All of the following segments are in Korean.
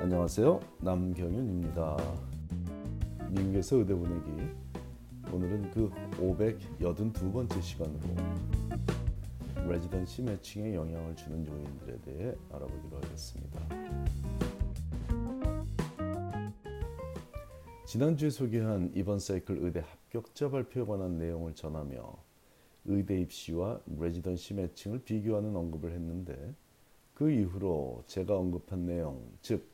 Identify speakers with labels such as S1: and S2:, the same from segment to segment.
S1: 안녕하세요. 남경윤입니다. 미국에서 의대 보내기. 오늘은 그 582번째 시간으로 레지던시 매칭에 영향을 주는 요인들에 대해 알아보기로 하겠습니다. 지난주에 소개한 이번 사이클 의대 합격자 발표에 관한 내용을 전하며 의대 입시와 레지던시 매칭을 비교하는 언급을 했는데 그 이후로 제가 언급한 내용, 즉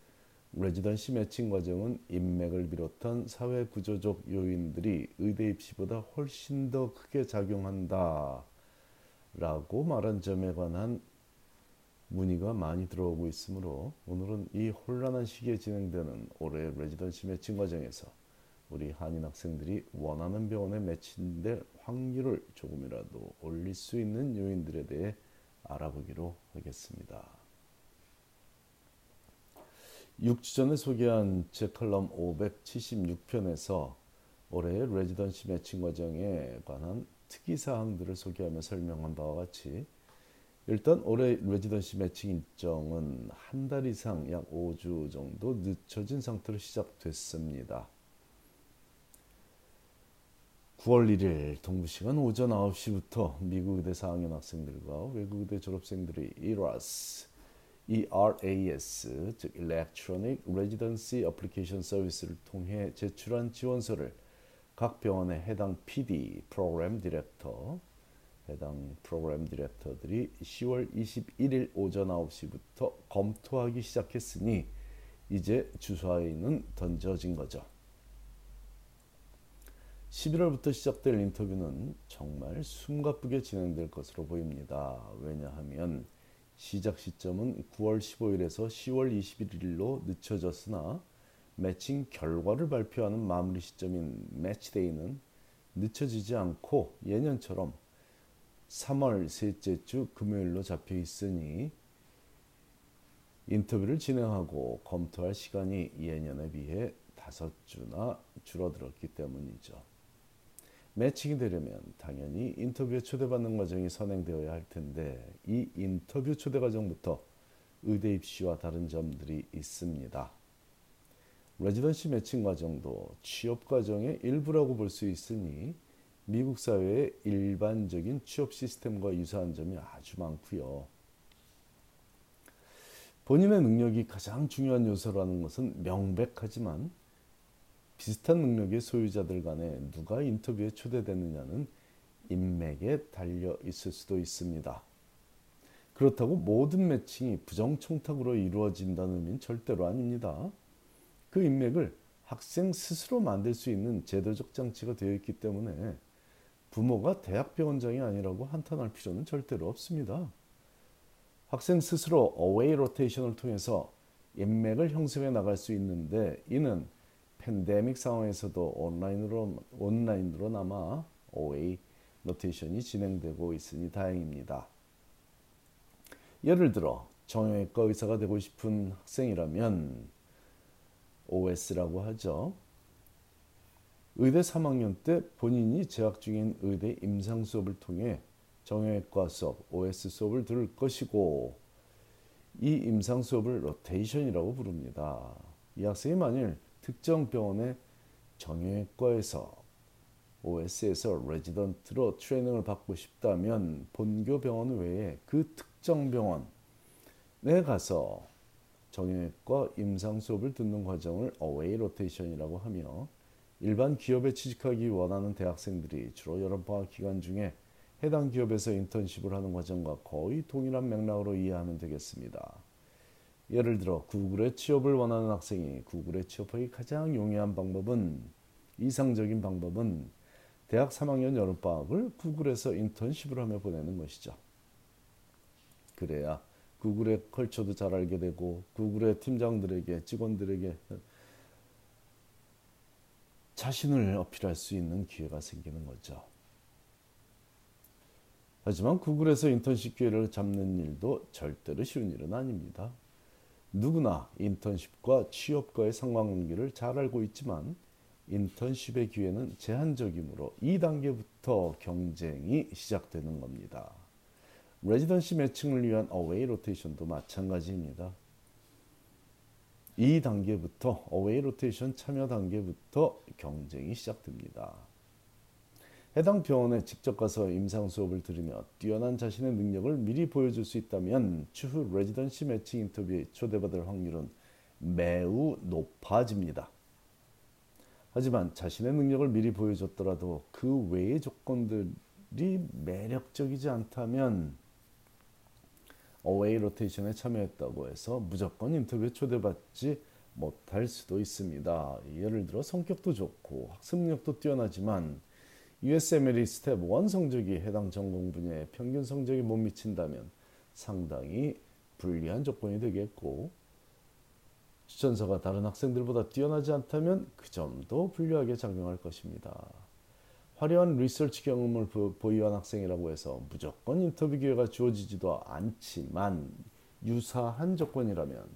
S1: 레지던시 매칭 과정은 인맥을 비롯한 사회 구조적 요인들이 의대 입시보다 훨씬 더 크게 작용한다. 라고 말한 점에 관한 문의가 많이 들어오고 있으므로 오늘은 이 혼란한 시기에 진행되는 올해 레지던시 매칭 과정에서 우리 한인 학생들이 원하는 병원에 매칭될 확률을 조금이라도 올릴 수 있는 요인들에 대해 알아보기로 하겠습니다. 6주 전에 소개한 제 칼럼 576편에서 올해의 레지던시 매칭 과정에 관한 특이사항들을 소개하며 설명한 바와 같이 일단 올해 레지던시 매칭 일정은 한 달 이상 약 5주 정도 늦춰진 상태로 시작됐습니다. 9월 1일 동부시간 오전 9시부터 미국 의대 4학년 학생들과 외국 의대 졸업생들이 ERAS, ERAS 즉 Electronic Residency Application Service를 통해 제출한 지원서를 각 병원의 해당 PD, 프로그램 디렉터, 해당 프로그램 디렉터들이 10월 21일 오전 9시부터 검토하기 시작했으니 이제 주사위는 던져진 거죠. 11월부터 시작될 인터뷰는 정말 숨가쁘게 진행될 것으로 보입니다. 왜냐하면 시작 시점은 9월 15일에서 10월 21일로 늦춰졌으나 매칭 결과를 발표하는 마무리 시점인 매치데이는 늦춰지지 않고 예년처럼 3월 셋째 주 금요일로 잡혀 있으니 인터뷰를 진행하고 검토할 시간이 예년에 비해 다섯 주나 줄어들었기 때문이죠. 매칭이 되려면 당연히 인터뷰에 초대받는 과정이 선행되어야 할 텐데 이 인터뷰 초대 과정부터 의대 입시와 다른 점들이 있습니다. 레지던시 매칭 과정도 취업 과정의 일부라고 볼 수 있으니 미국 사회의 일반적인 취업 시스템과 유사한 점이 아주 많고요. 본인의 능력이 가장 중요한 요소라는 것은 명백하지만 비슷한 능력의 소유자들 간에 누가 인터뷰에 초대되느냐는 인맥에 달려 있을 수도 있습니다. 그렇다고 모든 매칭이 부정청탁으로 이루어진다는 의미는 절대로 아닙니다. 그 인맥을 학생 스스로 만들 수 있는 제도적 장치가 되어 있기 때문에 부모가 대학병원장이 아니라고 한탄할 필요는 절대로 없습니다. 학생 스스로 어웨이 로테이션을 통해서 인맥을 형성해 나갈 수 있는데 이는 팬데믹 상황에서도 온라인으로 온라인으로나마 OA 노테이션이 진행되고 있으니 다행입니다. 예를 들어 정형외과 의사가 되고 싶은 학생이라면 OS라고 하죠. 의대 3학년 때 본인이 재학 중인 의대 임상 수업을 통해 정형외과 수업, OS 수업을 들을 것이고 이 임상 수업을 로테이션이라고 부릅니다. 이 학생이 만일 특정 병원의 정형외과에서 OS에서 레지던트로 트레이닝을 받고 싶다면 본교 병원 외에 그 특정 병원에 가서 정형외과 임상 수업을 듣는 과정을 away rotation이라고 하며 일반 기업에 취직하기 원하는 대학생들이 주로 여름 방학 기간 중에 해당 기업에서 인턴십을 하는 과정과 거의 동일한 맥락으로 이해하면 되겠습니다. 예를 들어 구글에 취업을 원하는 학생이 구글에 취업하기 가장 용이한 방법은 이상적인 방법은 대학 3학년 여름방학을 구글에서 인턴십을 하며 보내는 것이죠. 그래야 구글의 컬처도 잘 알게 되고 구글의 팀장들에게 직원들에게 자신을 어필할 수 있는 기회가 생기는 거죠. 하지만 구글에서 인턴십 기회를 잡는 일도 절대로 쉬운 일은 아닙니다. 누구나 인턴십과 취업과의 상관관계를 잘 알고 있지만 인턴십의 기회는 제한적이므로 2단계부터 경쟁이 시작되는 겁니다. 레지던시 매칭을 위한 어웨이 로테이션도 마찬가지입니다. 이 단계부터 어웨이 로테이션 참여 단계부터 경쟁이 시작됩니다. 해당 병원에 직접 가서 임상 수업을 들으며 뛰어난 자신의 능력을 미리 보여줄 수 있다면 추후 레지던시 매칭 인터뷰에 초대받을 확률은 매우 높아집니다. 하지만 자신의 능력을 미리 보여줬더라도 그 외의 조건들이 매력적이지 않다면 away rotation에 참여했다고 해서 무조건 인터뷰에 초대받지 못할 수도 있습니다. 예를 들어 성격도 좋고 학습 능력도 뛰어나지만 USMLE Step 1 성적이 해당 전공 분야의 평균 성적이 못 미친다면 상당히 불리한 조건이 되겠고 추천서가 다른 학생들보다 뛰어나지 않다면 그 점도 불리하게 작용할 것입니다. 화려한 리서치 경험을 보유한 학생이라고 해서 무조건 인터뷰 기회가 주어지지도 않지만 유사한 조건이라면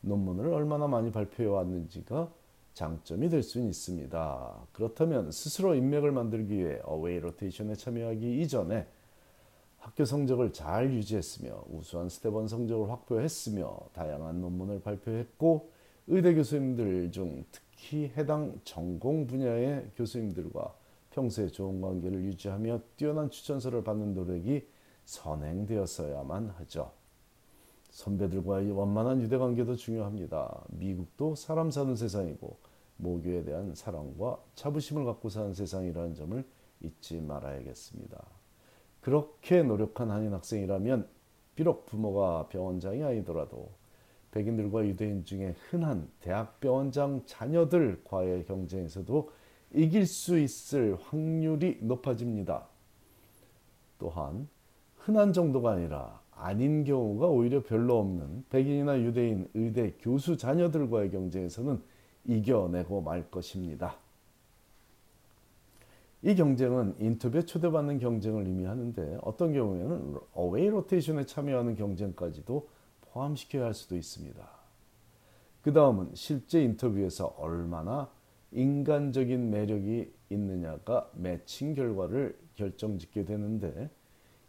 S1: 논문을 얼마나 많이 발표해 왔는지가 장점이 될수 있습니다. 그렇다면 스스로 인맥을 만들기 위해 away rotation에 참여하기 이전에 학교 성적을 잘 유지했으며 우수한 Step one 성적을 확보했으며 다양한 논문을 발표했고 의대 교수님들 중 특히 해당 전공 분야의 교수님들과 평소에 좋은 관계를 유지하며 뛰어난 추천서를 받는 노력이 선행되었어야만 하죠. 선배들과의 원만한 유대 관계도 중요합니다. 미국도 사람 사는 세상이고 모교에 대한 사랑과 자부심을 갖고 사는 세상이라는 점을 잊지 말아야겠습니다. 그렇게 노력한 한인 학생이라면 비록 부모가 병원장이 아니더라도 백인들과 유대인 중에 흔한 대학 병원장 자녀들과의 경쟁에서도 이길 수 있을 확률이 높아집니다. 또한 흔한 정도가 아니라 아닌 경우가 오히려 별로 없는 백인이나 유대인 의대 교수 자녀들과의 경쟁에서는 이겨내고 말 것입니다. 이 경쟁은 인터뷰에 초대받는 경쟁을 의미하는데 어떤 경우에는 어웨이 로테이션에 참여하는 경쟁까지도 포함시켜야 할 수도 있습니다. 그 다음은 실제 인터뷰에서 얼마나 인간적인 매력이 있느냐가 매칭 결과를 결정짓게 되는데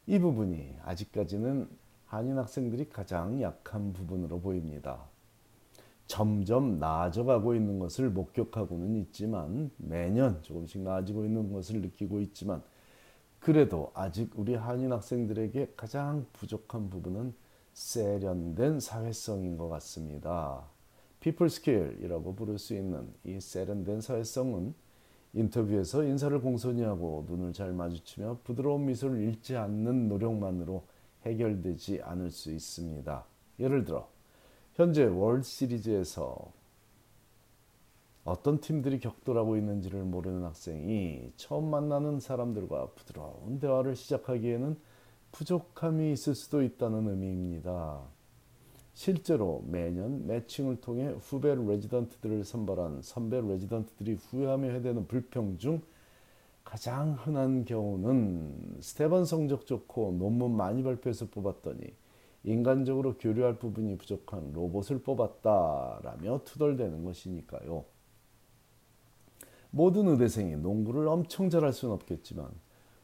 S1: 이 부분이 아직까지는 한인 학생들이 가장 약한 부분으로 보입니다. 점점 나아져가고 있는 것을 목격하고는 있지만 매년 조금씩 나아지고 있는 것을 느끼고 있지만 그래도 아직 우리 한인 학생들에게 가장 부족한 부분은 세련된 사회성인 것 같습니다. people skill이라고 부를 수 있는 이 세련된 사회성은 인터뷰에서 인사를 공손히 하고 눈을 잘 마주치며 부드러운 미소를 잃지 않는 노력만으로 해결되지 않을 수 있습니다. 예를 들어 현재 월드 시리즈에서 어떤 팀들이 격돌하고 있는지를 모르는 학생이 처음 만나는 사람들과 부드러운 대화를 시작하기에는 부족함이 있을 수도 있다는 의미입니다. 실제로 매년 매칭을 통해 후배 레지던트들을 선발한 선배 레지던트들이 후회하며 해대는 불평 중 가장 흔한 경우는 스테반 성적 좋고 논문 많이 발표해서 뽑았더니 인간적으로 교류할 부분이 부족한 로봇을 뽑았다라며 투덜대는 것이니까요. 모든 의대생이 농구를 엄청 잘할 수는 없겠지만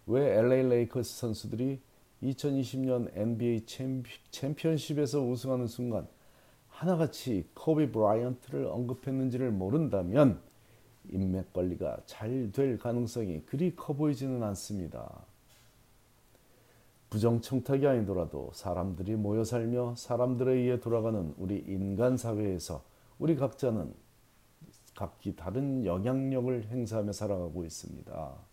S1: 왜 LA 레이커스 선수들이 2020년 NBA 챔피언십에서 우승하는 순간 하나같이 코비 브라이언트를 언급했는지를 모른다면 인맥 관리가 잘 될 가능성이 그리 커 보이지는 않습니다. 부정 청탁이 아니더라도 사람들이 모여 살며 사람들에 의해 돌아가는 우리 인간 사회에서 우리 각자는 각기 다른 영향력을 행사하며 살아가고 있습니다.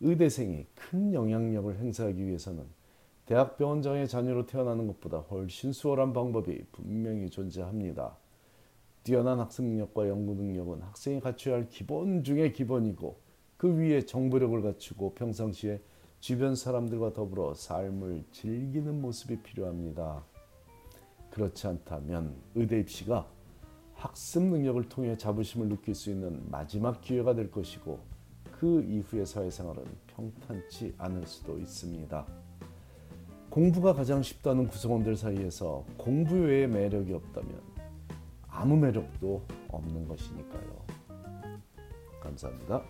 S1: 의대생이 큰 영향력을 행사하기 위해서는 대학병원장의 자녀로 태어나는 것보다 훨씬 수월한 방법이 분명히 존재합니다. 뛰어난 학습 능력과 연구 능력은 학생이 갖춰야 할 기본 중의 기본이고 그 위에 정보력을 갖추고 평상시에 주변 사람들과 더불어 삶을 즐기는 모습이 필요합니다. 그렇지 않다면 의대 입시가 학습 능력을 통해 자부심을 느낄 수 있는 마지막 기회가 될 것이고 그 이후의 사회생활은 평탄치 않을 수도 있습니다. 공부가 가장 쉽다는 구성원들 사이에서 공부 외에 매력이 없다면 아무 매력도 없는 것이니까요. 감사합니다.